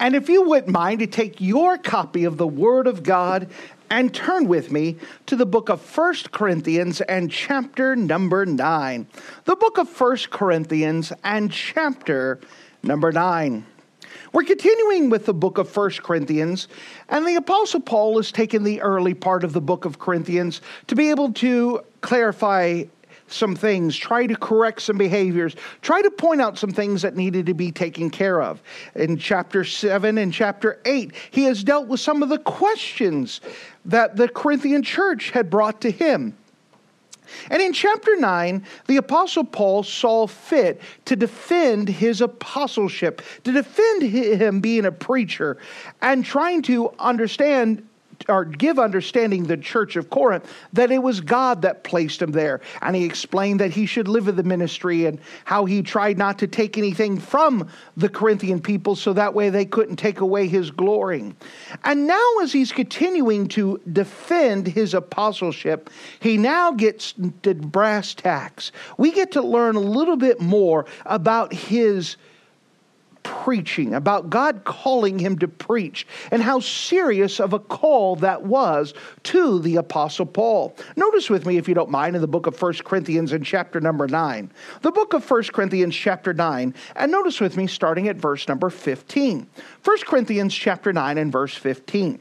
And if you wouldn't mind to take your copy of the Word of God and turn with me to the book of First Corinthians and chapter number 9. The book of First Corinthians and chapter number 9. We're continuing with the book of First Corinthians, and the Apostle Paul has taken the early part of the book of Corinthians to be able to clarify some things, try to correct some behaviors, try to point out some things that needed to be taken care of. In chapter 7 and chapter 8, he has dealt with some of the questions that the Corinthian church had brought to him. And in chapter 9, the Apostle Paul saw fit to defend his apostleship, to defend him being a preacher, and trying to understand or give understanding the church of Corinth that it was God that placed him there. And he explained that he should live in the ministry and how he tried not to take anything from the Corinthian people so that way they couldn't take away his glory. And now, as he's continuing to defend his apostleship, he now gets to brass tacks. We get to learn a little bit more about his preaching, about God calling him to preach, and how serious of a call that was to the Apostle Paul. Notice with me, if you don't mind, in the book of 1 Corinthians in chapter number 9. The book of 1 Corinthians, chapter 9, and notice with me starting at verse number 15. 1 Corinthians, chapter 9, and verse 15.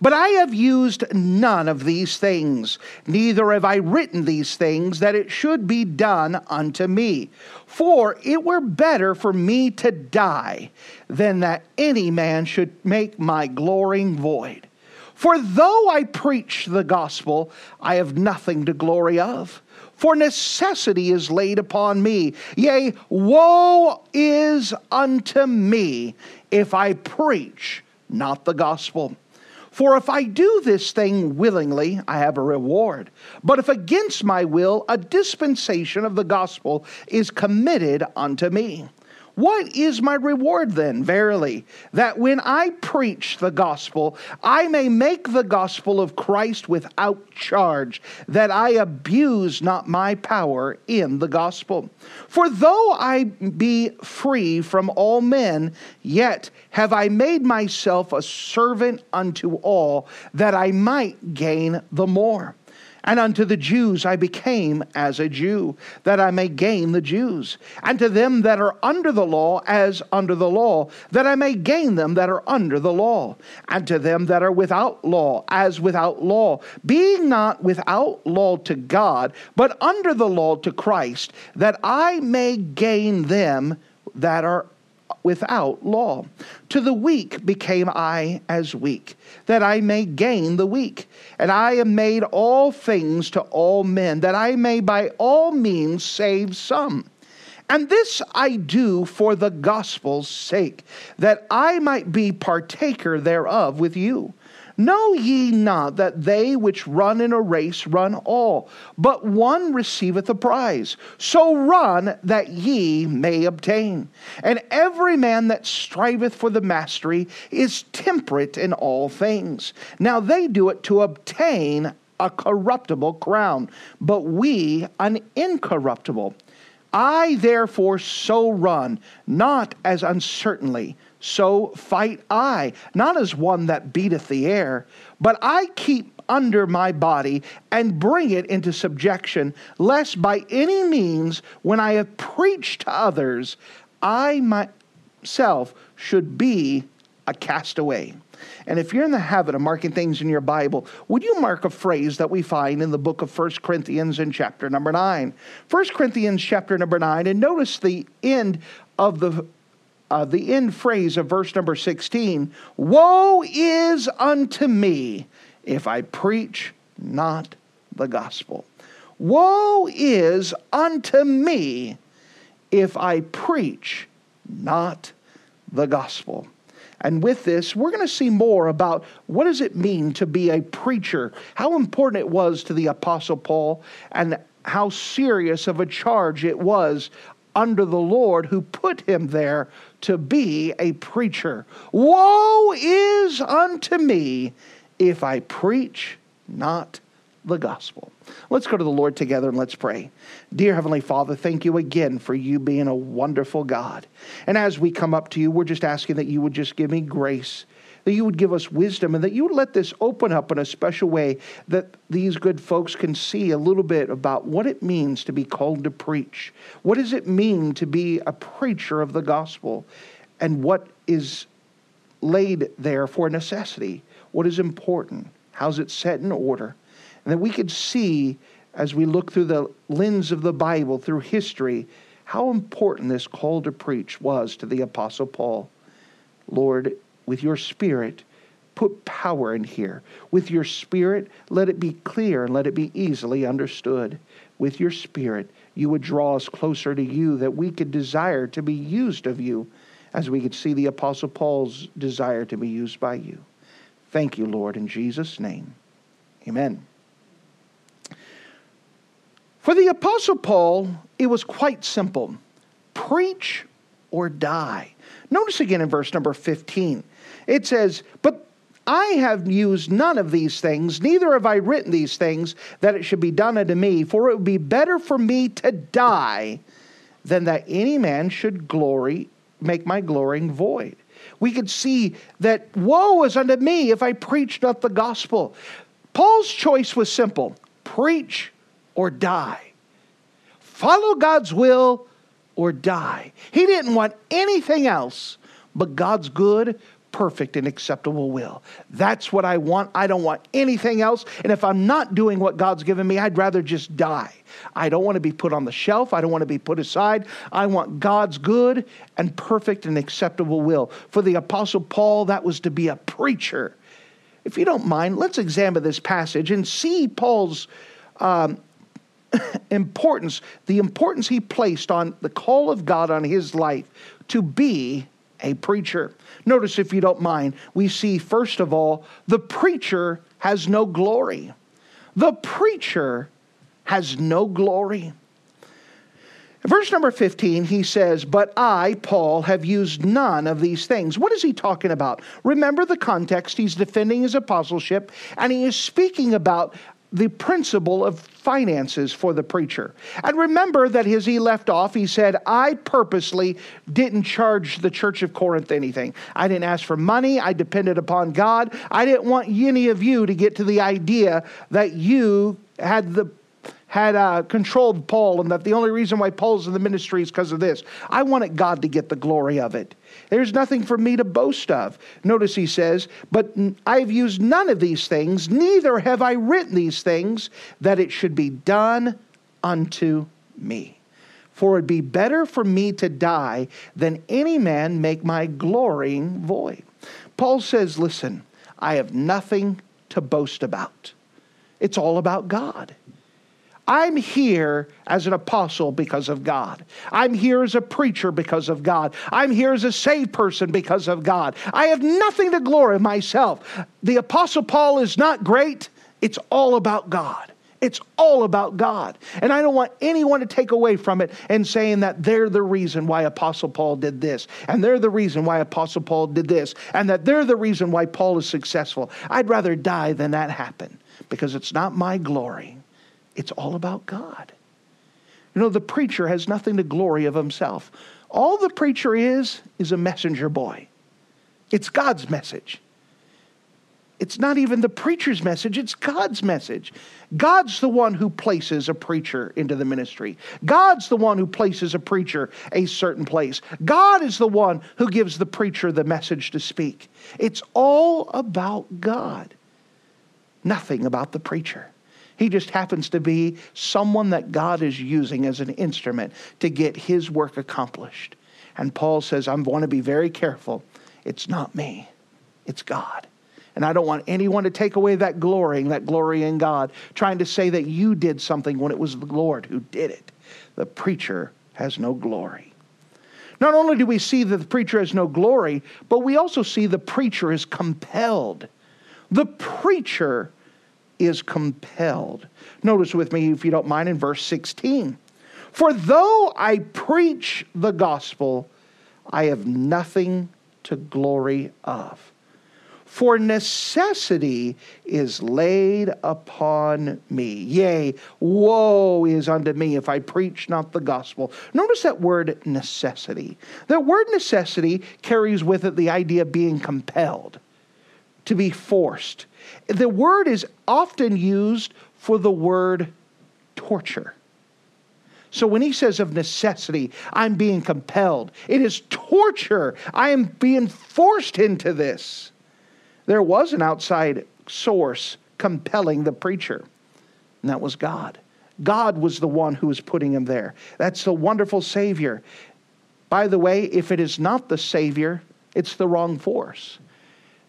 But I have used none of these things, neither have I written these things, that it should be done unto me. For it were better for me to die than that any man should make my glorying void. For though I preach the gospel, I have nothing to glory of. For necessity is laid upon me. Yea, woe is unto me if I preach not the gospel. For if I do this thing willingly, I have a reward. But if against my will, a dispensation of the gospel is committed unto me. What is my reward then? Verily, that when I preach the gospel, I may make the gospel of Christ without charge, that I abuse not my power in the gospel. For though I be free from all men, yet have I made myself a servant unto all, that I might gain the more. And unto the Jews I became as a Jew, that I may gain the Jews. And to them that are under the law, as under the law, that I may gain them that are under the law. And to them that are without law, as without law, being not without law to God, but under the law to Christ, that I may gain them that are without law. To the weak became I as weak, that I may gain the weak. And I am made all things to all men, that I may by all means save some. And this I do for the gospel's sake, that I might be partaker thereof with you. Know ye not that they which run in a race run all, but one receiveth a prize? So run that ye may obtain. And every man that striveth for the mastery is temperate in all things. Now they do it to obtain a corruptible crown, but we an incorruptible. I therefore so run, not as uncertainly so fight I, not as one that beateth the air, but I keep under my body and bring it into subjection, lest by any means, when I have preached to others, I myself should be a castaway. And if you're in the habit of marking things in your Bible, would you mark a phrase that we find in the book of 1 Corinthians in chapter number 9? 1 Corinthians chapter number 9, and notice the end of the uh, the end phrase of verse number 16 Woe is unto me if I preach not the gospel. Woe is unto me if I preach not the gospel. And with this, we're going to see more about what does it mean to be a preacher, how important it was to the apostle Paul, and how serious of a charge it was under the Lord who put him there to be a preacher. Woe is unto me if I preach not the gospel. Let's go to the Lord together and let's pray. Dear Heavenly Father, thank you again for you being a wonderful God. And as we come up to you, we're just asking that you would just give me grace, that you would give us wisdom, and that you would let this open up in a special way that these good folks can see a little bit about what it means to be called to preach. What does it mean to be a preacher of the gospel? And what is laid there for necessity? What is important? How's it set in order? And that we could see as we look through the lens of the Bible, through history, how important this call to preach was to the Apostle Paul. Lord, with your Spirit, put power in here. With your Spirit, let it be clear and let it be easily understood. With your Spirit, you would draw us closer to you that we could desire to be used of you as we could see the Apostle Paul's desire to be used by you. Thank you, Lord, in Jesus' name. Amen. For the Apostle Paul, it was quite simple preach or die. Notice again in verse number 15, it says, But I have used none of these things, neither have I written these things, that it should be done unto me, for it would be better for me to die than that any man should glory, make my glorying void. We could see that woe is unto me if I preach not the gospel. Paul's choice was simple preach or die. Follow God's will or die. He didn't want anything else but God's good, perfect, and acceptable will. That's what I want. I don't want anything else. And if I'm not doing what God's given me, I'd rather just die. I don't want to be put on the shelf. I don't want to be put aside. I want God's good and perfect and acceptable will. For the Apostle Paul, that was to be a preacher. If you don't mind, let's examine this passage and see Paul's um, importance, the importance he placed on the call of God on his life to be a preacher. Notice, if you don't mind, we see, first of all, the preacher has no glory. The preacher has no glory. Verse number 15, he says, But I, Paul, have used none of these things. What is he talking about? Remember the context. He's defending his apostleship, and he is speaking about the principle of finances for the preacher. And remember that as he left off, he said, I purposely didn't charge the church of Corinth anything. I didn't ask for money. I depended upon God. I didn't want any of you to get to the idea that you had the had uh, controlled Paul and that the only reason why Paul's in the ministry is because of this. I wanted God to get the glory of it. There's nothing for me to boast of. Notice he says, But I've used none of these things, neither have I written these things, that it should be done unto me. For it'd be better for me to die than any man make my glorying void. Paul says, Listen, I have nothing to boast about. It's all about God. I'm here as an apostle because of God. I'm here as a preacher because of God. I'm here as a saved person because of God. I have nothing to glory myself. The apostle Paul is not great. It's all about God. It's all about God. And I don't want anyone to take away from it and saying that they're the reason why Apostle Paul did this, and they're the reason why Apostle Paul did this, and that they're the reason why Paul is successful. I'd rather die than that happen because it's not my glory. It's all about God. You know, the preacher has nothing to glory of himself. All the preacher is, is a messenger boy. It's God's message. It's not even the preacher's message, it's God's message. God's the one who places a preacher into the ministry. God's the one who places a preacher a certain place. God is the one who gives the preacher the message to speak. It's all about God, nothing about the preacher. He just happens to be someone that God is using as an instrument to get his work accomplished. And Paul says, I want to be very careful. It's not me, it's God. And I don't want anyone to take away that glory, that glory in God, trying to say that you did something when it was the Lord who did it. The preacher has no glory. Not only do we see that the preacher has no glory, but we also see the preacher is compelled. The preacher is compelled. Notice with me, if you don't mind, in verse 16. For though I preach the gospel, I have nothing to glory of. For necessity is laid upon me. Yea, woe is unto me if I preach not the gospel. Notice that word necessity. That word necessity carries with it the idea of being compelled, to be forced. The word is often used for the word torture. So when he says of necessity, I'm being compelled, it is torture. I am being forced into this. There was an outside source compelling the preacher, and that was God. God was the one who was putting him there. That's the wonderful Savior. By the way, if it is not the Savior, it's the wrong force.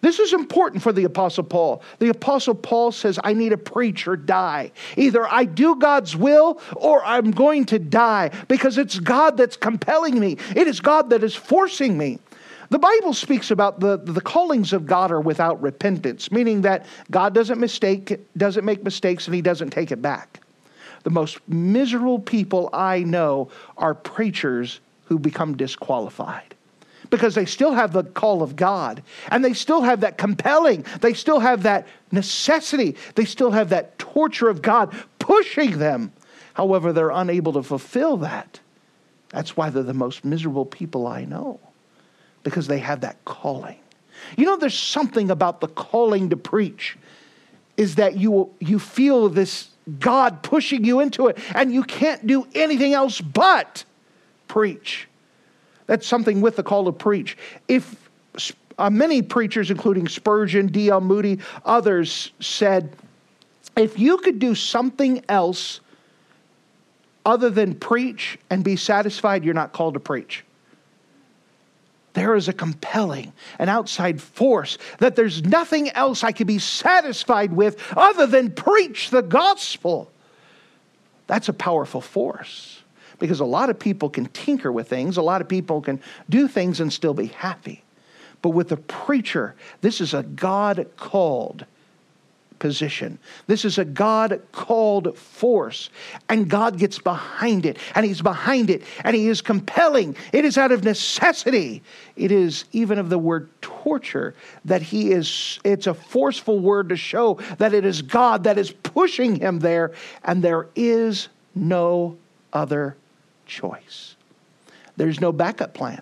This is important for the Apostle Paul. The Apostle Paul says, I need to preach or die. Either I do God's will or I'm going to die because it's God that's compelling me. It is God that is forcing me. The Bible speaks about the, the callings of God are without repentance, meaning that God doesn't mistake, doesn't make mistakes and he doesn't take it back. The most miserable people I know are preachers who become disqualified because they still have the call of God and they still have that compelling, they still have that necessity, they still have that torture of God pushing them. However, they're unable to fulfill that. That's why they're the most miserable people I know because they have that calling. You know, there's something about the calling to preach is that you, you feel this God pushing you into it and you can't do anything else but preach. That's something with the call to preach. If uh, many preachers, including Spurgeon, D.L. Moody, others, said, if you could do something else other than preach and be satisfied, you're not called to preach. There is a compelling, an outside force that there's nothing else I could be satisfied with other than preach the gospel. That's a powerful force because a lot of people can tinker with things, a lot of people can do things and still be happy. But with the preacher, this is a God called position. This is a God called force, and God gets behind it, and He's behind it, and He is compelling. It is out of necessity. It is even of the word torture that He is, it's a forceful word to show that it is God that is pushing Him there, and there is no other choice. There's no backup plan.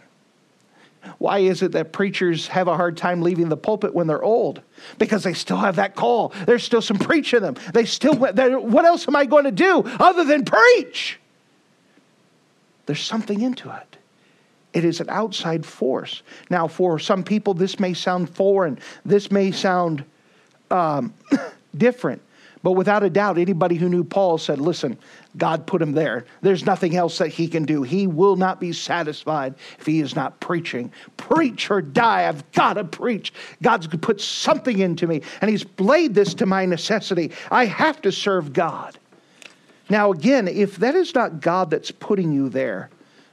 Why is it that preachers have a hard time leaving the pulpit when they're old? Because they still have that call. There's still some preach in them. They still, what else am I going to do other than preach? There's something into it. It is an outside force. Now, for some people, this may sound foreign. This may sound um, different. But without a doubt, anybody who knew Paul said, listen, God put him there. There's nothing else that he can do. He will not be satisfied if he is not preaching. Preach or die. I've got to preach. God's put something into me, and he's laid this to my necessity. I have to serve God. Now, again, if that is not God that's putting you there,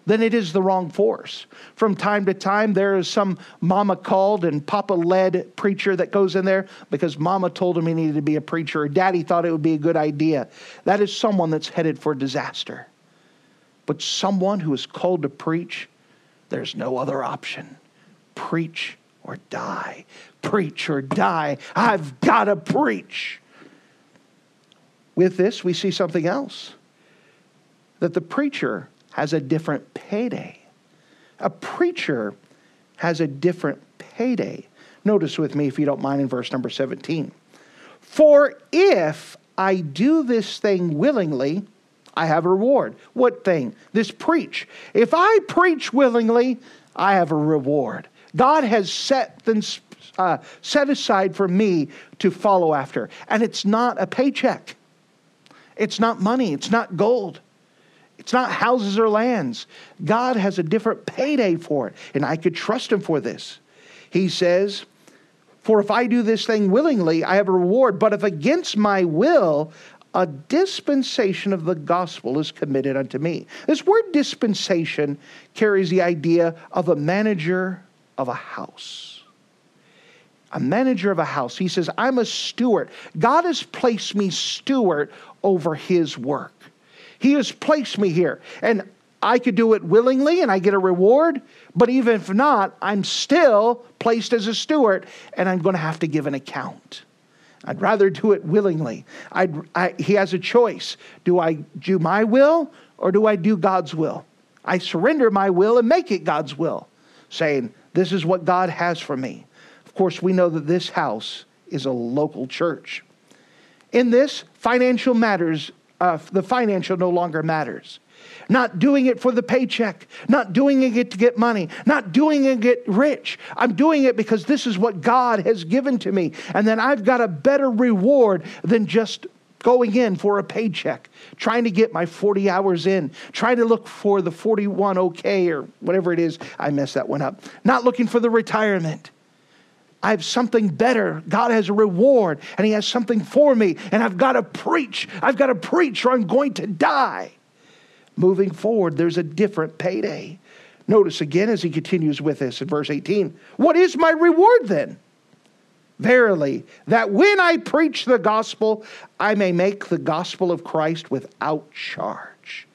then it is the wrong force. From time to time, there is some mama called and papa led preacher that goes in there because mama told him he needed to be a preacher or daddy thought it would be a good idea. That is someone that's headed for disaster. But someone who is called to preach, there's no other option. Preach or die. Preach or die. I've got to preach. With this, we see something else that the preacher has a different payday. A preacher has a different payday. Notice with me, if you don't mind, in verse number 17. For if I do this thing willingly, I have a reward. What thing? This preach. If I preach willingly, I have a reward. God has set, uh, set aside for me to follow after. And it's not a paycheck, it's not money, it's not gold. It's not houses or lands. God has a different payday for it, and I could trust Him for this. He says, For if I do this thing willingly, I have a reward, but if against my will, a dispensation of the gospel is committed unto me. This word dispensation carries the idea of a manager of a house. A manager of a house. He says, I'm a steward. God has placed me steward over his work. He has placed me here. And I could do it willingly and I get a reward, but even if not, I'm still placed as a steward and I'm going to have to give an account. I'd rather do it willingly. I, he has a choice. Do I do my will or do I do God's will? I surrender my will and make it God's will, saying, This is what God has for me. Of course, we know that this house is a local church. In this, financial matters, uh, the financial no longer matters not doing it for the paycheck, not doing it to get money, not doing it to get rich. I'm doing it because this is what God has given to me. And then I've got a better reward than just going in for a paycheck, trying to get my 40 hours in, trying to look for the 41 okay or whatever it is. I messed that one up. Not looking for the retirement. I have something better. God has a reward and He has something for me, and I've got to preach. I've got to preach or I'm going to die moving forward, there's a different payday. Notice again as he continues with this in verse 18 What is my reward then? Verily, that when I preach the gospel, I may make the gospel of Christ without charge,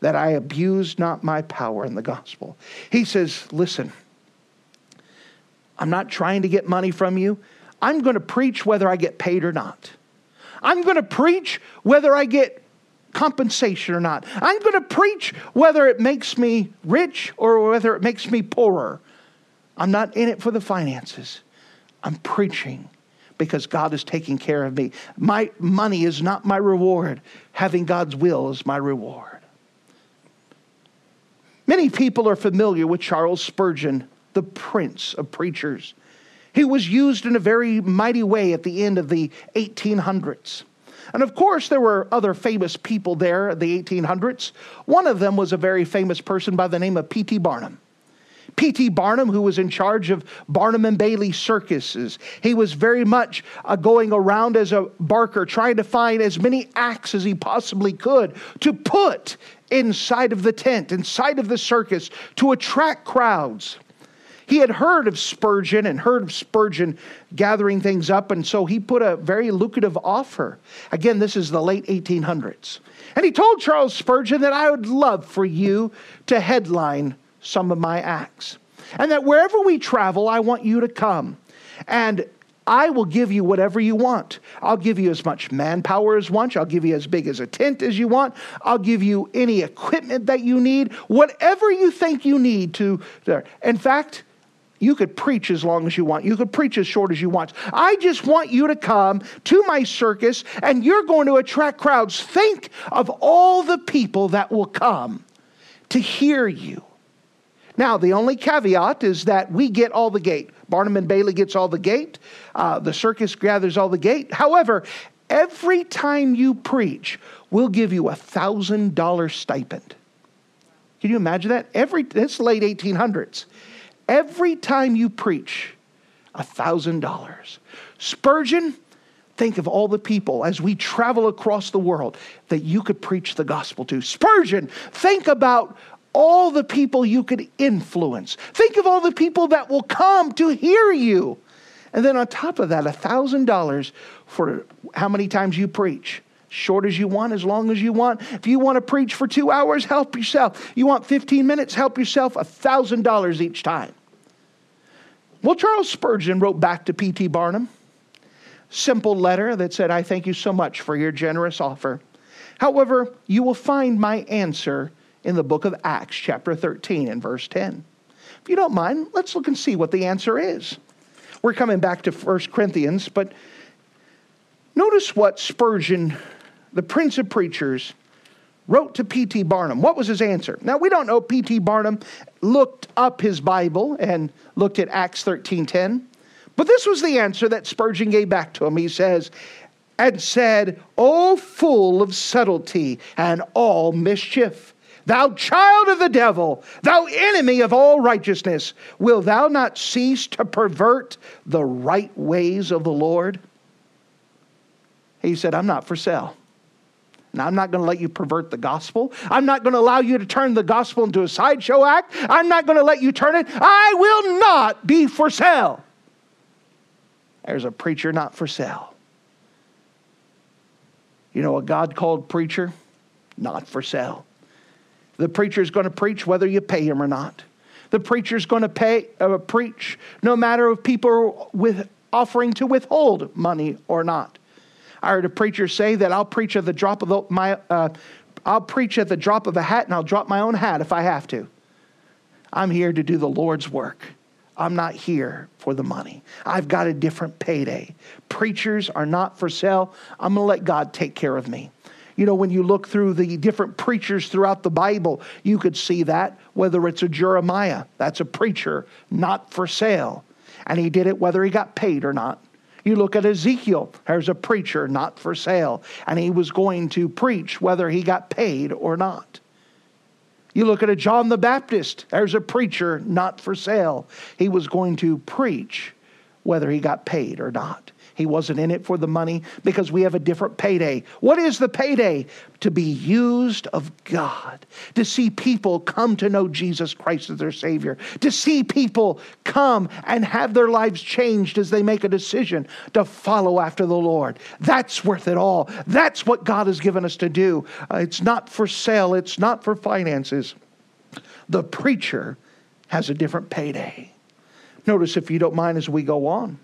that I abuse not my power in the gospel. He says, Listen, I'm not trying to get money from you. I'm going to preach whether I get paid or not. I'm going to preach whether I get compensation or not. I'm going to preach whether it makes me rich or whether it makes me poorer. I'm not in it for the finances. I'm preaching because God is taking care of me. My money is not my reward. Having God's will is my reward. Many people are familiar with Charles Spurgeon, the prince of preachers. He was used in a very mighty way at the end of the 1800s. And of course, there were other famous people there in the 1800s. One of them was a very famous person by the name of P.T. Barnum. P.T. Barnum, who was in charge of Barnum and Bailey circuses, he was very much uh, going around as a barker, trying to find as many acts as he possibly could to put inside of the tent, inside of the circus, to attract crowds. He had heard of Spurgeon and heard of Spurgeon gathering things up, and so he put a very lucrative offer. Again, this is the late 1800s. And he told Charles Spurgeon that I would love for you to headline some of my acts. And that wherever we travel, I want you to come. And I will give you whatever you want. I'll give you as much manpower as you want. I'll give you as big as a tent as you want. I'll give you any equipment that you need, whatever you think you need to. In fact, you could preach as long as you want. You could preach as short as you want. I just want you to come to my circus and you're going to attract crowds. Think of all the people that will come to hear you. Now, the only caveat is that we get all the gate. Barnum and Bailey gets all the gate. Uh, the circus gathers all the gate. However, every time you preach, we'll give you a thousand dollar stipend. Can you imagine that? Every it's late 1800s. Every time you preach, $1,000. Spurgeon, think of all the people as we travel across the world that you could preach the gospel to. Spurgeon, think about all the people you could influence. Think of all the people that will come to hear you. And then on top of that, $1,000 for how many times you preach short as you want, as long as you want. If you want to preach for two hours, help yourself. You want 15 minutes, help yourself, $1,000 each time. Well, Charles Spurgeon wrote back to P.T. Barnum, simple letter that said, I thank you so much for your generous offer. However, you will find my answer in the book of Acts, chapter 13, and verse 10. If you don't mind, let's look and see what the answer is. We're coming back to 1 Corinthians, but Notice what Spurgeon, the Prince of Preachers, wrote to P.T. Barnum. What was his answer? Now, we don't know P.T. Barnum looked up his Bible and looked at Acts 13.10, but this was the answer that Spurgeon gave back to him. He says, and said, O full of subtlety and all mischief, thou child of the devil, thou enemy of all righteousness, will thou not cease to pervert the right ways of the Lord? He said, I'm not for sale. I'm not going to let you pervert the gospel. I'm not going to allow you to turn the gospel into a sideshow act. I'm not going to let you turn it. I will not be for sale. There's a preacher not for sale. You know, a God called preacher, not for sale. The preacher is going to preach whether you pay him or not. The preacher is going to pay uh, preach no matter if people with offering to withhold money or not. I heard a preacher say that I'll preach at the drop of the, my uh, I'll preach at the drop of a hat and I'll drop my own hat if I have to. I'm here to do the Lord's work. I'm not here for the money. I've got a different payday. Preachers are not for sale. I'm going to let God take care of me. You know, when you look through the different preachers throughout the Bible, you could see that, whether it's a Jeremiah, that's a preacher, not for sale. And he did it whether he got paid or not. You look at Ezekiel, there's a preacher, not for sale. And he was going to preach whether he got paid or not. You look at a John the Baptist, there's a preacher, not for sale. He was going to preach whether he got paid or not. He wasn't in it for the money because we have a different payday. What is the payday? To be used of God, to see people come to know Jesus Christ as their Savior, to see people come and have their lives changed as they make a decision to follow after the Lord. That's worth it all. That's what God has given us to do. Uh, it's not for sale, it's not for finances. The preacher has a different payday. Notice, if you don't mind, as we go on.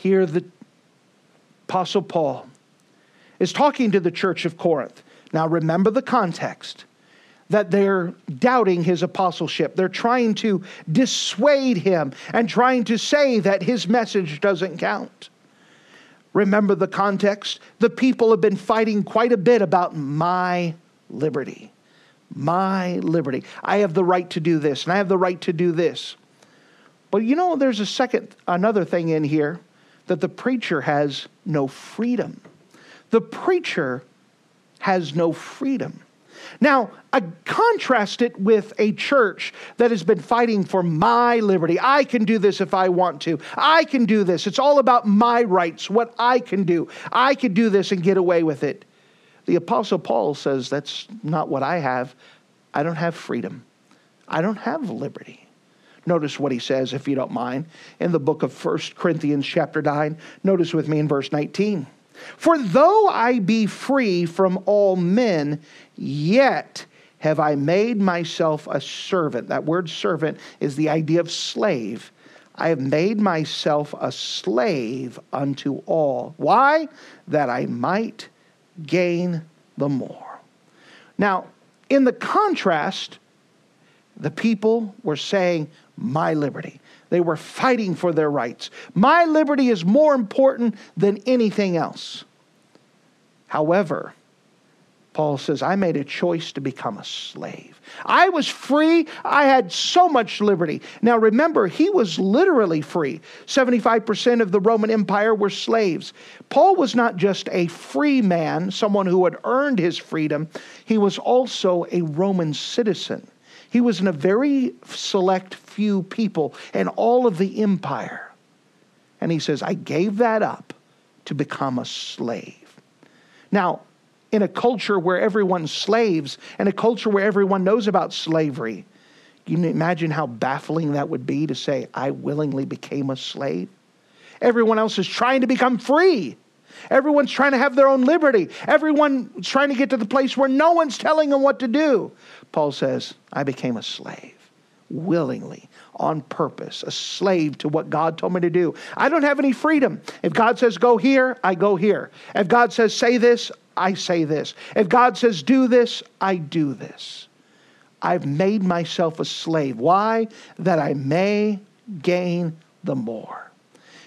Here, the Apostle Paul is talking to the church of Corinth. Now, remember the context that they're doubting his apostleship. They're trying to dissuade him and trying to say that his message doesn't count. Remember the context? The people have been fighting quite a bit about my liberty. My liberty. I have the right to do this, and I have the right to do this. But you know, there's a second, another thing in here that the preacher has no freedom. The preacher has no freedom. Now, I contrast it with a church that has been fighting for my liberty. I can do this if I want to. I can do this. It's all about my rights, what I can do. I can do this and get away with it. The Apostle Paul says that's not what I have. I don't have freedom. I don't have liberty. Notice what he says, if you don't mind, in the book of 1 Corinthians, chapter 9. Notice with me in verse 19. For though I be free from all men, yet have I made myself a servant. That word servant is the idea of slave. I have made myself a slave unto all. Why? That I might gain the more. Now, in the contrast, the people were saying, my liberty. They were fighting for their rights. My liberty is more important than anything else. However, Paul says, I made a choice to become a slave. I was free. I had so much liberty. Now remember, he was literally free. 75% of the Roman Empire were slaves. Paul was not just a free man, someone who had earned his freedom, he was also a Roman citizen. He was in a very select few people in all of the empire. And he says, I gave that up to become a slave. Now, in a culture where everyone's slaves, and a culture where everyone knows about slavery, you can imagine how baffling that would be to say, I willingly became a slave? Everyone else is trying to become free. Everyone's trying to have their own liberty. Everyone's trying to get to the place where no one's telling them what to do. Paul says, I became a slave willingly, on purpose, a slave to what God told me to do. I don't have any freedom. If God says go here, I go here. If God says say this, I say this. If God says do this, I do this. I've made myself a slave. Why? That I may gain the more.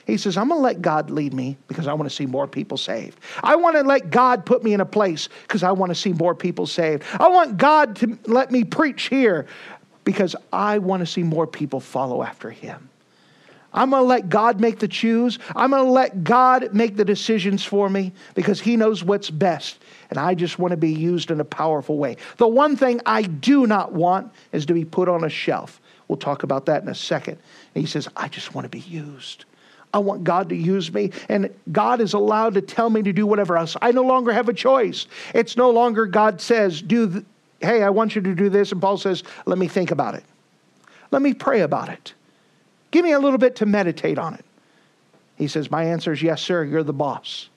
He says, I'm going to let God lead me because I want to see more people saved. I want to let God put me in a place because I want to see more people saved. I want God to let me preach here because I want to see more people follow after Him. I'm going to let God make the choose. I'm going to let God make the decisions for me because He knows what's best. And I just want to be used in a powerful way. The one thing I do not want is to be put on a shelf. We'll talk about that in a second. And he says, I just want to be used. I want God to use me. And God is allowed to tell me to do whatever else. I no longer have a choice. It's no longer God says, do, th- hey, I want you to do this. And Paul says, let me think about it. Let me pray about it. Give me a little bit to meditate on it. He says, My answer is yes, sir, you're the boss.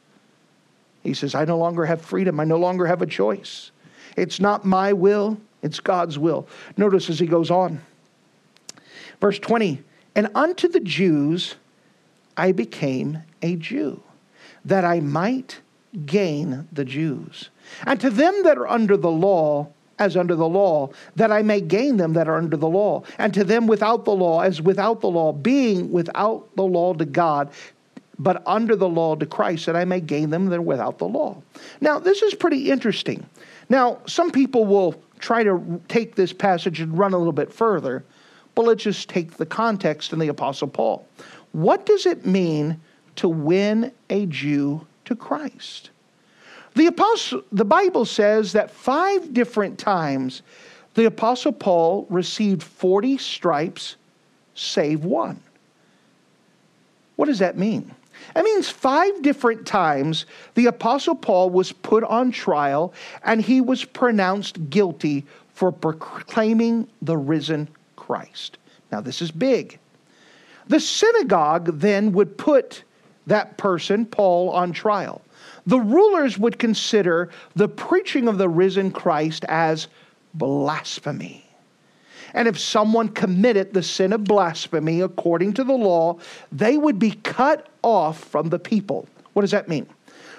He says, I no longer have freedom. I no longer have a choice. It's not my will, it's God's will. Notice as he goes on. Verse 20, and unto the Jews I became a Jew, that I might gain the Jews. And to them that are under the law, as under the law, that I may gain them that are under the law. And to them without the law, as without the law, being without the law to God, but under the law to Christ, that I may gain them that are without the law. Now, this is pretty interesting. Now, some people will try to take this passage and run a little bit further, but let's just take the context in the Apostle Paul. What does it mean to win a Jew to Christ? The, apostle, the Bible says that five different times the Apostle Paul received 40 stripes, save one. What does that mean? That means five different times the Apostle Paul was put on trial and he was pronounced guilty for proclaiming the risen Christ. Now, this is big. The synagogue then would put that person, Paul, on trial. The rulers would consider the preaching of the risen Christ as blasphemy. And if someone committed the sin of blasphemy according to the law, they would be cut off from the people. What does that mean?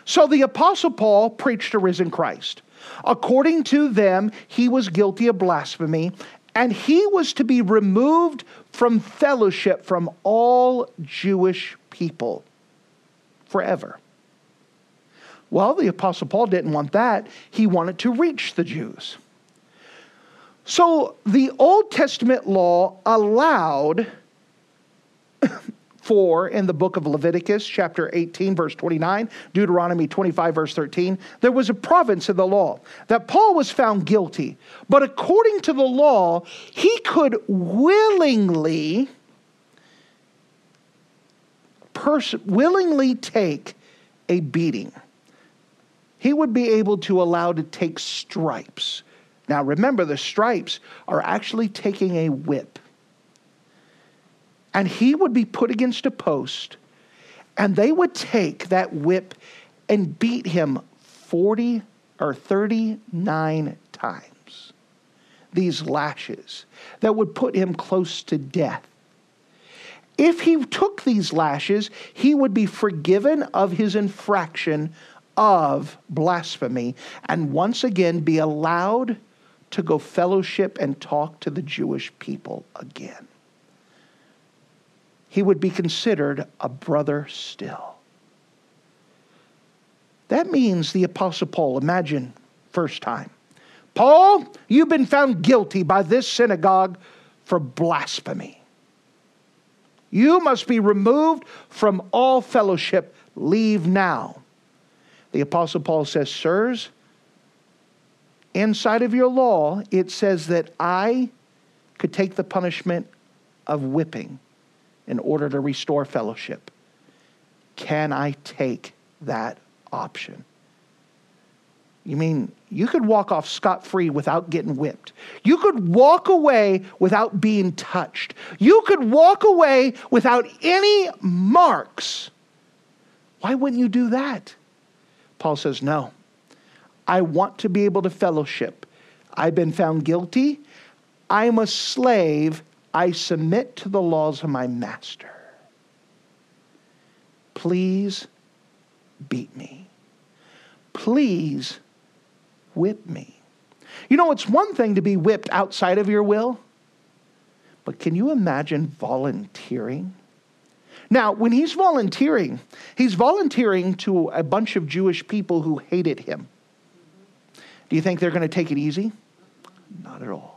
So the Apostle Paul preached a risen Christ. According to them, he was guilty of blasphemy, and he was to be removed from fellowship from all Jewish people forever. Well, the Apostle Paul didn't want that. He wanted to reach the Jews. So the Old Testament law allowed for in the book of Leviticus, chapter 18, verse 29, Deuteronomy 25, verse 13, there was a province in the law that Paul was found guilty. But according to the law, he could willingly, pers- willingly take a beating he would be able to allow to take stripes. Now remember, the stripes are actually taking a whip. And he would be put against a post, and they would take that whip and beat him 40 or 39 times. These lashes that would put him close to death. If he took these lashes, he would be forgiven of his infraction of blasphemy and once again be allowed to go fellowship and talk to the Jewish people again. He would be considered a brother still. That means the Apostle Paul, imagine, first time. Paul, you've been found guilty by this synagogue for blasphemy. You must be removed from all fellowship. Leave now. The Apostle Paul says, Sirs, inside of your law, it says that I could take the punishment of whipping in order to restore fellowship. Can I take that option? You mean you could walk off scot free without getting whipped? You could walk away without being touched. You could walk away without any marks. Why wouldn't you do that? Paul says, No. I want to be able to fellowship. I've been found guilty. I'm a slave. I submit to the laws of my master. Please beat me. Please whip me. You know, it's one thing to be whipped outside of your will, but can you imagine volunteering? Now, when he's volunteering, he's volunteering to a bunch of Jewish people who hated him. Do you think they're going to take it easy? Not at all.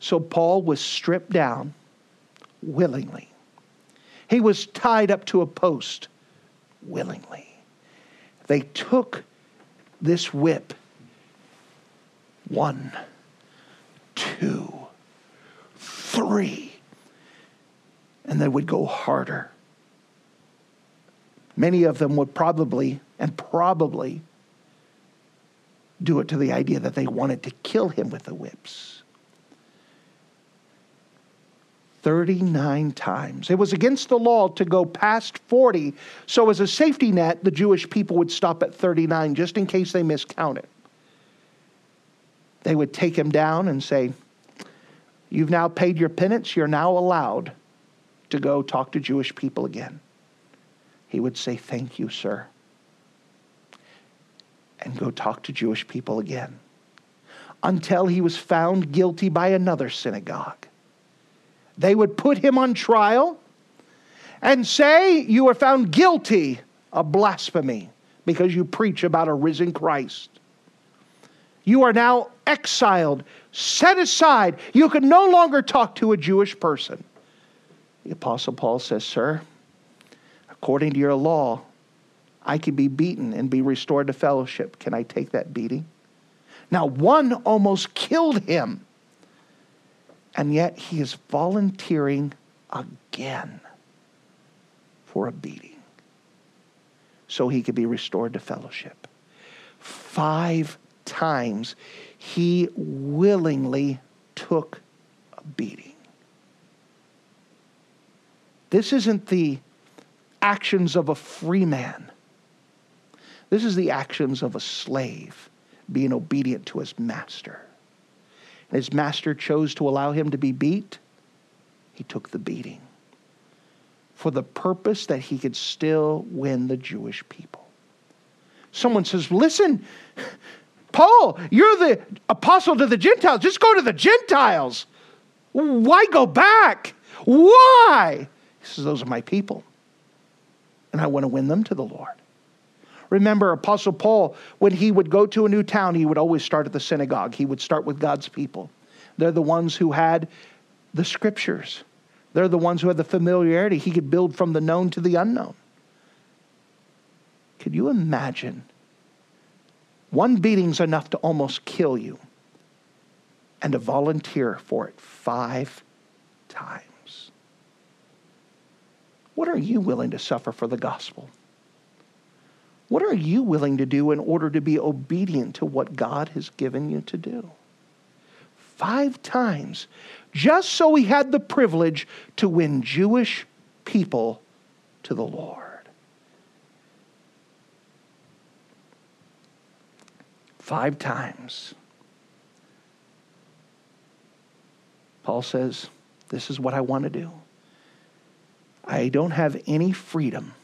So Paul was stripped down willingly. He was tied up to a post willingly. They took this whip. One, two, three and they would go harder Many of them would probably and probably do it to the idea that they wanted to kill him with the whips. 39 times. It was against the law to go past 40. So, as a safety net, the Jewish people would stop at 39 just in case they miscounted. They would take him down and say, You've now paid your penance. You're now allowed to go talk to Jewish people again. He would say, Thank you, sir. And go talk to Jewish people again until he was found guilty by another synagogue. They would put him on trial and say, You are found guilty of blasphemy because you preach about a risen Christ. You are now exiled, set aside. You can no longer talk to a Jewish person. The Apostle Paul says, Sir, according to your law, I can be beaten and be restored to fellowship. Can I take that beating? Now, one almost killed him and yet he is volunteering again for a beating so he could be restored to fellowship. Five times he willingly took a beating. This isn't the actions of a free man. This is the actions of a slave being obedient to his master his master chose to allow him to be beat, he took the beating for the purpose that he could still win the Jewish people. Someone says, Listen, Paul, you're the apostle to the Gentiles. Just go to the Gentiles. Why go back? Why? He says, Those are my people. And I want to win them to the Lord. Remember, Apostle Paul, when he would go to a new town, he would always start at the synagogue. He would start with God's people. They're the ones who had the scriptures, they're the ones who had the familiarity. He could build from the known to the unknown. Could you imagine? One beating's enough to almost kill you, and to volunteer for it five times. What are you willing to suffer for the gospel? What are you willing to do in order to be obedient to what God has given you to do? Five times, just so he had the privilege to win Jewish people to the Lord. Five times. Paul says, This is what I want to do. I don't have any freedom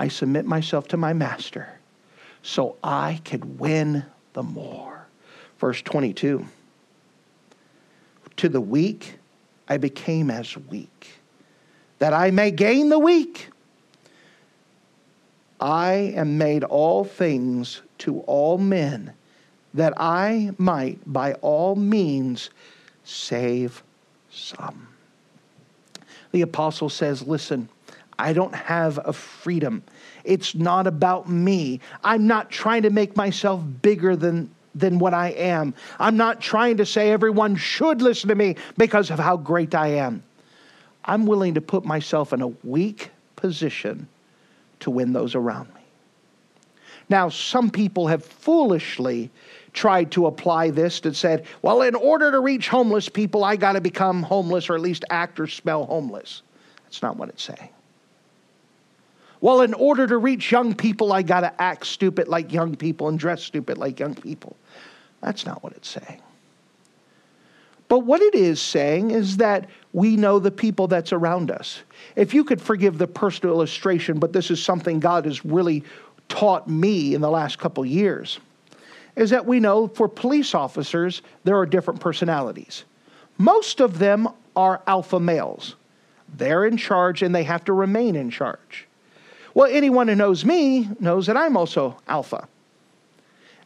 I submit myself to my master so I could win the more. Verse 22 To the weak I became as weak, that I may gain the weak. I am made all things to all men, that I might by all means save some. The apostle says, Listen, I don't have a freedom. It's not about me. I'm not trying to make myself bigger than, than what I am. I'm not trying to say everyone should listen to me because of how great I am. I'm willing to put myself in a weak position to win those around me. Now, some people have foolishly tried to apply this and said, well, in order to reach homeless people, I got to become homeless or at least act or smell homeless. That's not what it's saying. Well, in order to reach young people, I got to act stupid like young people and dress stupid like young people. That's not what it's saying. But what it is saying is that we know the people that's around us. If you could forgive the personal illustration, but this is something God has really taught me in the last couple years, is that we know for police officers, there are different personalities. Most of them are alpha males. They're in charge and they have to remain in charge. Well, anyone who knows me knows that I'm also alpha.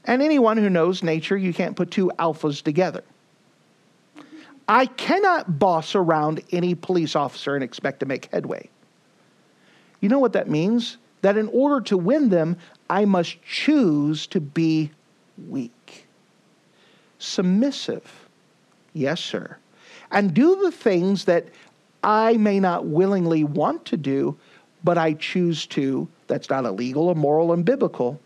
And anyone who knows nature, you can't put two alphas together. I cannot boss around any police officer and expect to make headway. You know what that means? That in order to win them, I must choose to be weak, submissive, yes, sir, and do the things that I may not willingly want to do, but I choose to, that's not illegal, immoral, and biblical,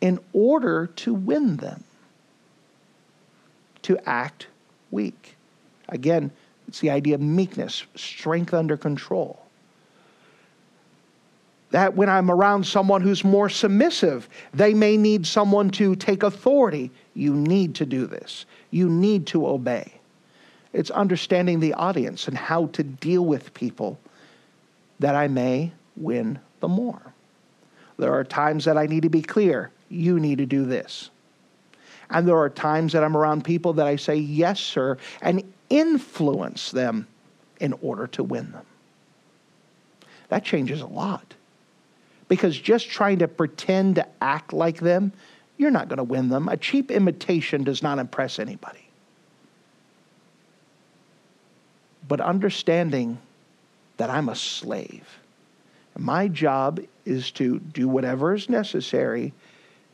in order to win them, to act weak. Again, it's the idea of meekness, strength under control. That when I'm around someone who's more submissive, they may need someone to take authority. You need to do this, you need to obey. It's understanding the audience and how to deal with people that I may win the more. There are times that I need to be clear. You need to do this. And there are times that I'm around people that I say, yes, sir, and influence them in order to win them. That changes a lot. Because just trying to pretend to act like them, you're not going to win them. A cheap imitation does not impress anybody. But understanding that I'm a slave. My job is to do whatever is necessary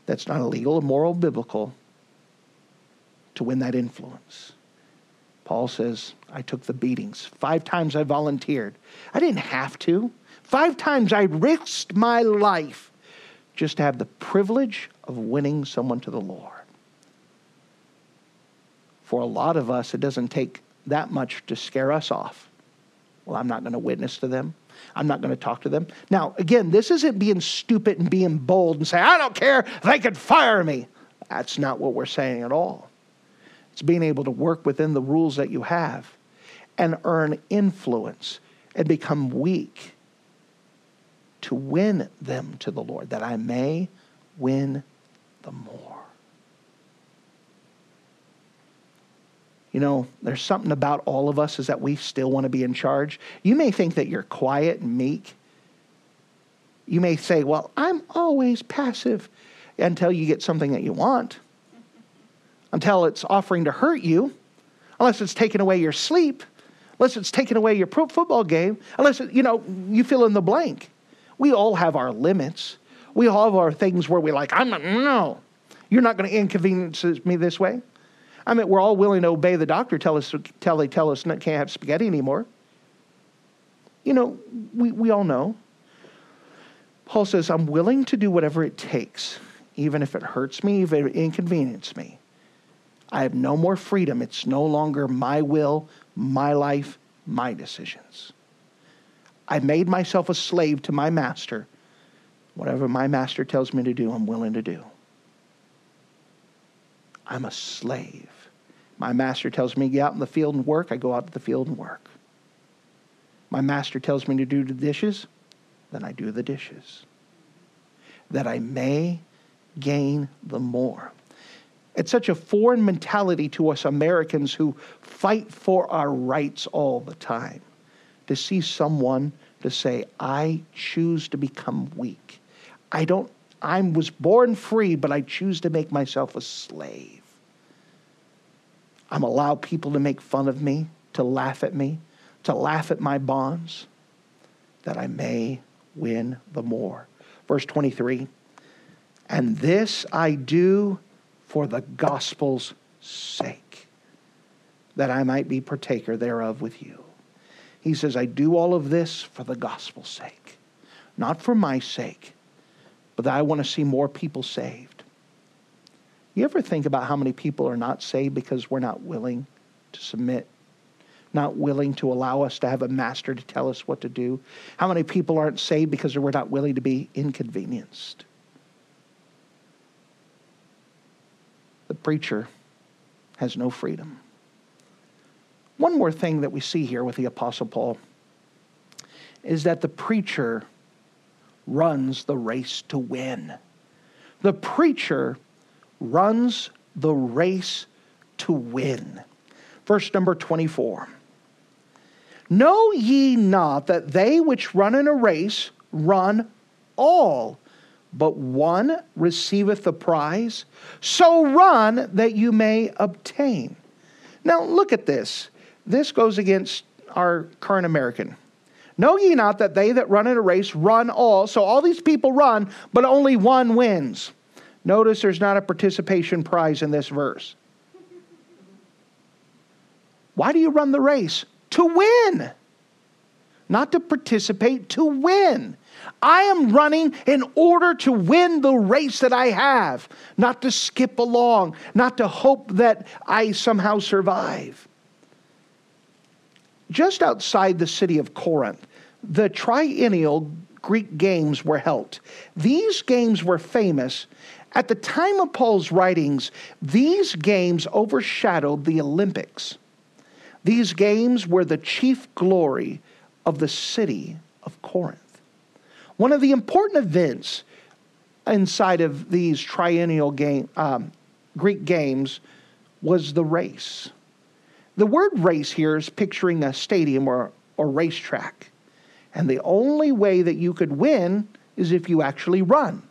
that's not illegal, immoral, biblical to win that influence. Paul says, I took the beatings. Five times I volunteered. I didn't have to. Five times I risked my life just to have the privilege of winning someone to the Lord. For a lot of us, it doesn't take that much to scare us off. Well, I'm not going to witness to them. I'm not going to talk to them. Now, again, this isn't being stupid and being bold and say, I don't care, they could fire me. That's not what we're saying at all. It's being able to work within the rules that you have and earn influence and become weak to win them to the Lord, that I may win the more. You know, there's something about all of us is that we still want to be in charge. You may think that you're quiet and meek. You may say, Well, I'm always passive until you get something that you want until it's offering to hurt you, unless it's taking away your sleep, unless it's taking away your football game, unless, it, you know, you fill in the blank. We all have our limits. We all have our things where we're like, I'm not, no, you're not going to inconvenience me this way. I mean, we're all willing to obey the doctor tell us tell they tell us can't have spaghetti anymore. You know, we, we all know. Paul says, I'm willing to do whatever it takes, even if it hurts me, even if it inconveniences me. I have no more freedom. It's no longer my will, my life, my decisions. I made myself a slave to my master. Whatever my master tells me to do, I'm willing to do. I'm a slave. My master tells me to get out in the field and work, I go out to the field and work. My master tells me to do the dishes, then I do the dishes. That I may gain the more. It's such a foreign mentality to us Americans who fight for our rights all the time. To see someone to say, I choose to become weak. I don't, I was born free, but I choose to make myself a slave. I'm allowed people to make fun of me, to laugh at me, to laugh at my bonds, that I may win the more. Verse 23 And this I do for the gospel's sake, that I might be partaker thereof with you. He says, I do all of this for the gospel's sake, not for my sake, but that I want to see more people saved. You ever think about how many people are not saved because we're not willing to submit, not willing to allow us to have a master to tell us what to do? How many people aren't saved because we're not willing to be inconvenienced? the preacher has no freedom. One more thing that we see here with the Apostle Paul is that the preacher runs the race to win. The preacher runs the race to win. Verse number 24. Know ye not that they which run in a race run all, but one receiveth the prize. So run that you may obtain. Now, look at this. This goes against our current American. Know ye not that they that run in a race run all? So all these people run, but only one wins. Notice there's not a participation prize in this verse. Why do you run the race? To win. not to participate, to win. I am running in order to win the race that I have, not to skip along, not to hope that I somehow survive. Just outside the city of Corinth, the triennial Greek games were held. These games were famous. At the time of Paul's writings, these games overshadowed the Olympics. These games were the chief glory of the city of Corinth. One of the important events inside of these triennial game, um, Greek games was the race. The word race here is picturing a stadium or, or racetrack. And the only way that you could win is if you actually run.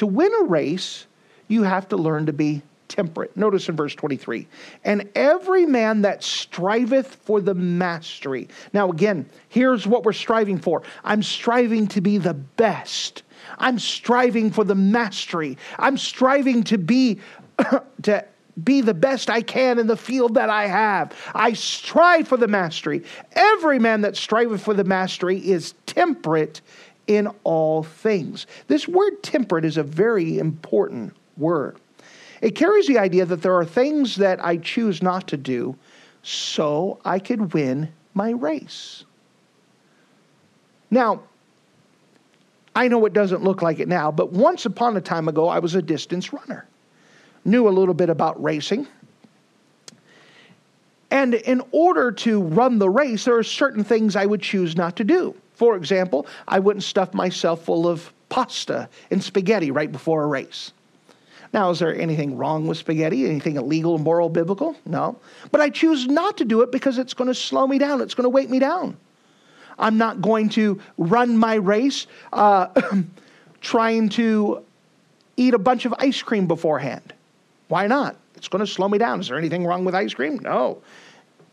To win a race, you have to learn to be temperate. Notice in verse 23 and every man that striveth for the mastery. Now, again, here's what we're striving for I'm striving to be the best. I'm striving for the mastery. I'm striving to be to be the best I can in the field that I have. I strive for the mastery. Every man that striveth for the mastery is temperate in all things. This word temperate is a very important word. It carries the idea that there are things that I choose not to do so I could win my race. Now, I know it doesn't look like it now, but once upon a time ago, I was a distance runner. Knew a little bit about racing. And in order to run the race, there are certain things I would choose not to do. For example, I wouldn't stuff myself full of pasta and spaghetti right before a race. Now, is there anything wrong with spaghetti? Anything illegal, moral, biblical? No. But I choose not to do it because it's going to slow me down. It's going to weight me down. I'm not going to run my race uh, trying to eat a bunch of ice cream beforehand. Why not? It's going to slow me down. Is there anything wrong with ice cream? No.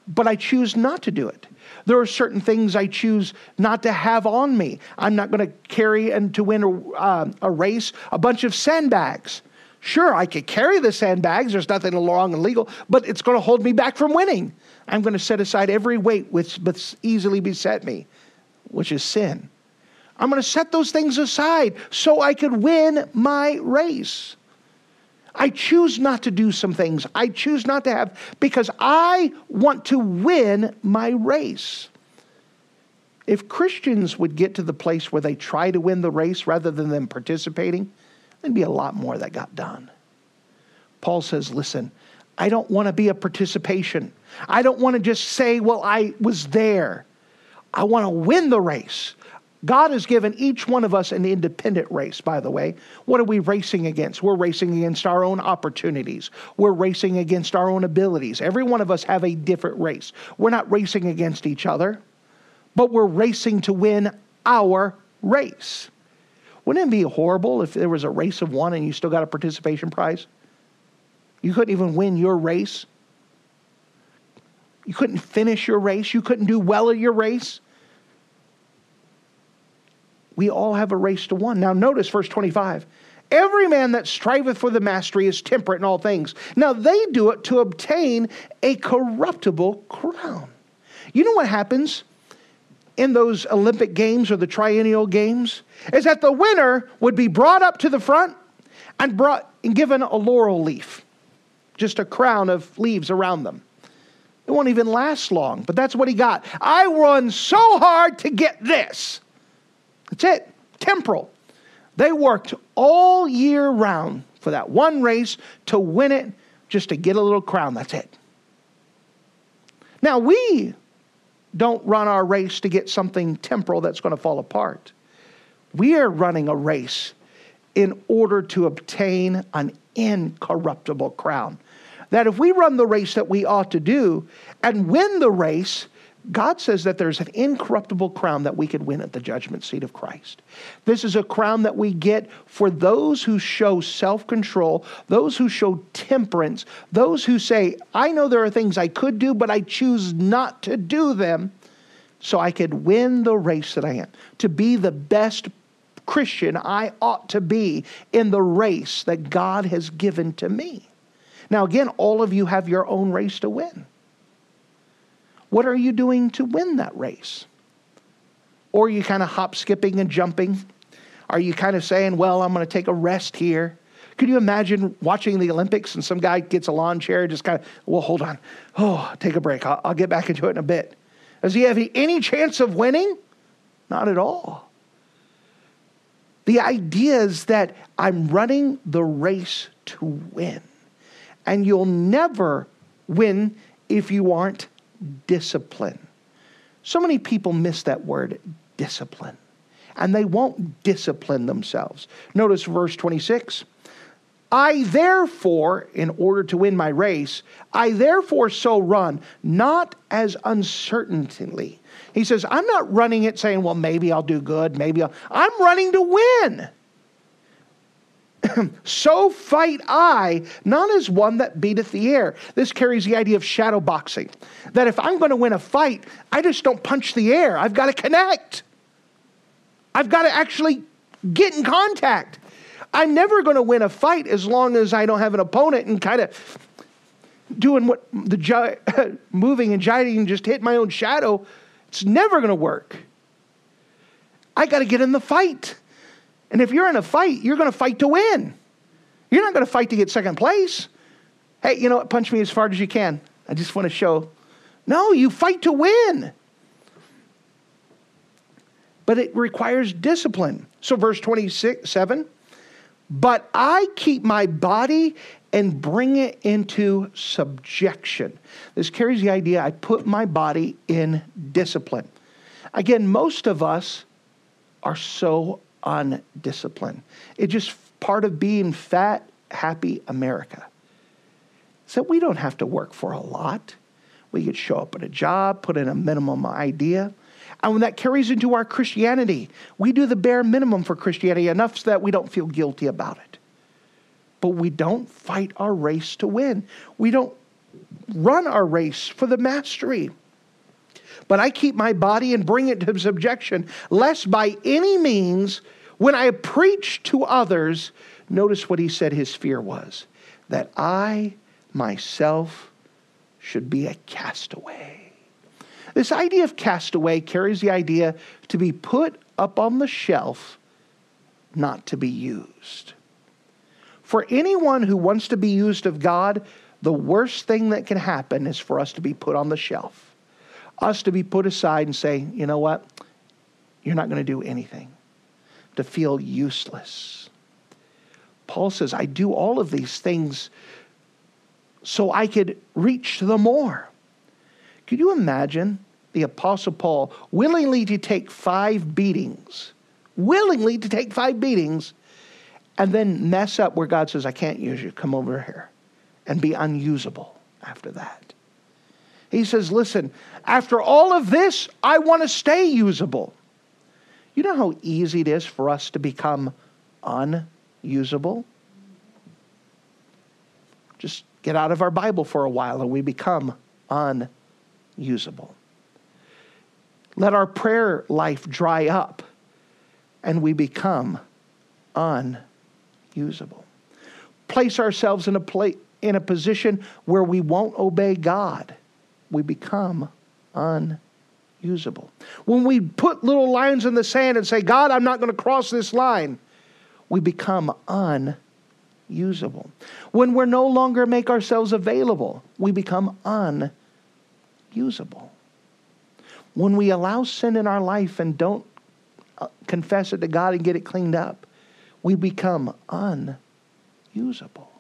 But I choose not to do it. There are certain things I choose not to have on me. I'm not going to carry and to win a, uh, a race a bunch of sandbags. Sure, I could carry the sandbags, there's nothing wrong and legal, but it's going to hold me back from winning. I'm going to set aside every weight which easily beset me, which is sin. I'm going to set those things aside so I could win my race. I choose not to do some things. I choose not to have because I want to win my race. If Christians would get to the place where they try to win the race rather than them participating, there'd be a lot more that got done. Paul says, listen, I don't want to be a participation. I don't want to just say, well, I was there. I want to win the race. God has given each one of us an independent race, by the way. What are we racing against? We're racing against our own opportunities. We're racing against our own abilities. Every one of us have a different race. We're not racing against each other, but we're racing to win our race. Wouldn't it be horrible if there was a race of one and you still got a participation prize? You couldn't even win your race. You couldn't finish your race. You couldn't do well at your race. We all have a race to one. Now, notice verse 25. Every man that striveth for the mastery is temperate in all things. Now, they do it to obtain a corruptible crown. You know what happens in those Olympic Games or the Triennial Games is that the winner would be brought up to the front and brought and given a laurel leaf, just a crown of leaves around them. It won't even last long, but that's what he got. I run so hard to get this. That's it. Temporal. They worked all year round for that one race to win it, just to get a little crown. That's it. Now, we don't run our race to get something temporal that's going to fall apart. We are running a race in order to obtain an incorruptible crown. That if we run the race that we ought to do and win the race, God says that there's an incorruptible crown that we could win at the judgment seat of Christ. This is a crown that we get for those who show self control, those who show temperance, those who say, I know there are things I could do, but I choose not to do them so I could win the race that I am, to be the best Christian I ought to be in the race that God has given to me. Now, again, all of you have your own race to win. What are you doing to win that race? Or are you kind of hop skipping and jumping? Are you kind of saying, well, I'm going to take a rest here? Could you imagine watching the Olympics and some guy gets a lawn chair, and just kind of, well, hold on. Oh, take a break. I'll, I'll get back into it in a bit. Does he have any chance of winning? Not at all. The idea is that I'm running the race to win. And you'll never win if you aren't disciplined. So many people miss that word discipline, and they won't discipline themselves. Notice verse 26. I therefore, in order to win my race, I therefore so run, not as uncertainly. He says, I'm not running it saying, well, maybe I'll do good, maybe I'll. I'm running to win. so fight I, not as one that beateth the air. This carries the idea of shadow boxing. That if I'm going to win a fight, I just don't punch the air. I've got to connect. I've got to actually get in contact. I'm never going to win a fight as long as I don't have an opponent and kind of doing what the gi- moving and gyrating and just hit my own shadow. It's never going to work. I got to get in the fight. And if you're in a fight, you're going to fight to win. You're not going to fight to get second place. Hey, you know what? Punch me as hard as you can. I just want to show. No, you fight to win. But it requires discipline. So, verse 26, 7 But I keep my body and bring it into subjection. This carries the idea I put my body in discipline. Again, most of us are so undisciplined. It's just part of being fat, happy America. So we don't have to work for a lot. We could show up at a job, put in a minimum idea. And when that carries into our Christianity, we do the bare minimum for Christianity, enough so that we don't feel guilty about it. But we don't fight our race to win. We don't run our race for the mastery. But I keep my body and bring it to subjection, lest by any means when I preach to others, notice what he said his fear was that I myself should be a castaway. This idea of castaway carries the idea to be put up on the shelf, not to be used. For anyone who wants to be used of God, the worst thing that can happen is for us to be put on the shelf, us to be put aside and say, you know what? You're not going to do anything to feel useless. Paul says, I do all of these things so I could reach the more. Could you imagine the Apostle Paul willingly to take five beatings, willingly to take five beatings, and then mess up where God says, I can't use you, come over here, and be unusable after that? He says, Listen, after all of this, I want to stay usable. You know how easy it is for us to become unusable? Just get out of our Bible for a while and we become unusable. Let our prayer life dry up and we become unusable. Place ourselves in a, pla- in a position where we won't obey God. We become unusable usable. When we put little lines in the sand and say, God, I'm not going to cross this line, we become unusable. When we're no longer make ourselves available, we become unusable. When we allow sin in our life and don't uh, confess it to God and get it cleaned up, we become unusable.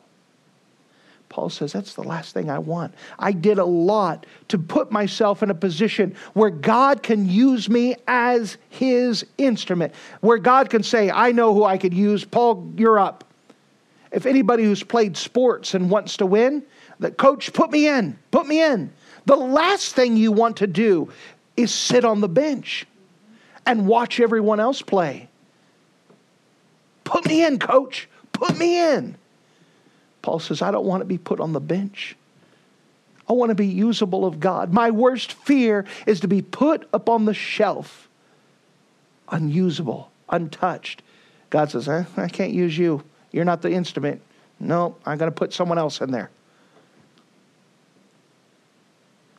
Paul says, That's the last thing I want. I did a lot to put myself in a position where God can use me as his instrument, where God can say, I know who I could use. Paul, you're up. If anybody who's played sports and wants to win, the coach, put me in, put me in. The last thing you want to do is sit on the bench and watch everyone else play. Put me in, coach. Put me in. Paul says, I don't want to be put on the bench. I want to be usable of God. My worst fear is to be put upon the shelf, unusable, untouched. God says, eh, I can't use you. You're not the instrument. No, I'm going to put someone else in there.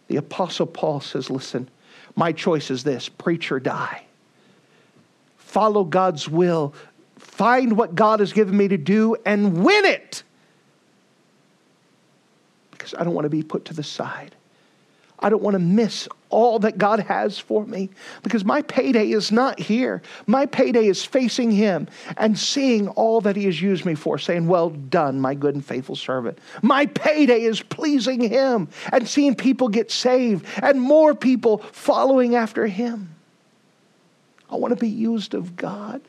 The Apostle Paul says, Listen, my choice is this preach or die. Follow God's will, find what God has given me to do, and win it. Because I don't want to be put to the side. I don't want to miss all that God has for me because my payday is not here. My payday is facing Him and seeing all that He has used me for, saying, Well done, my good and faithful servant. My payday is pleasing Him and seeing people get saved and more people following after Him. I want to be used of God.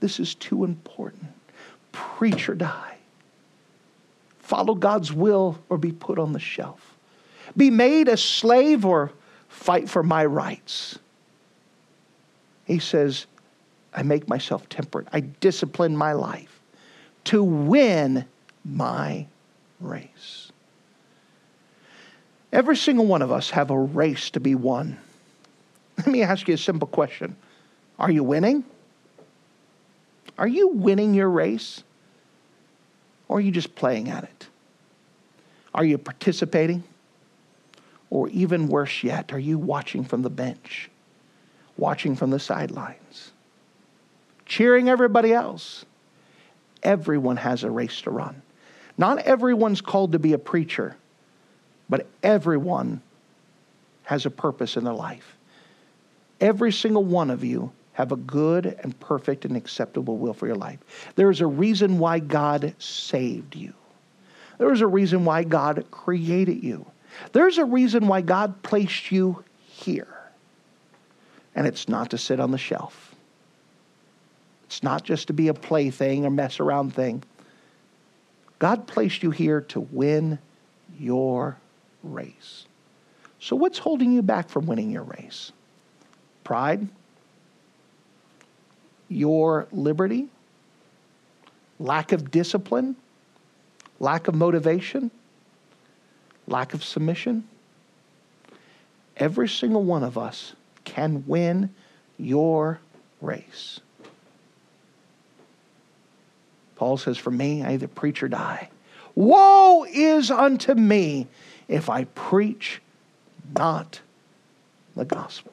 This is too important. Preacher die. Follow God's will or be put on the shelf be made a slave or fight for my rights. He says, I make myself temperate. I discipline my life to win my race. Every single one of us have a race to be won. Let me ask you a simple question. Are you winning? Are you winning your race? Or are you just playing at it? Are you participating? Or even worse yet, are you watching from the bench, watching from the sidelines, cheering everybody else? Everyone has a race to run. Not everyone's called to be a preacher, but everyone has a purpose in their life. Every single one of you have a good and perfect and acceptable will for your life. There is a reason why God saved you. There is a reason why God created you. There's a reason why God placed you here. And it's not to sit on the shelf. It's not just to be a plaything or mess around thing. God placed you here to win your race. So, what's holding you back from winning your race? Pride? Your liberty? Lack of discipline? Lack of motivation? lack of submission. Every single one of us can win your race. Paul says, For me, I either preach or die. Woe is unto me if I preach not the gospel.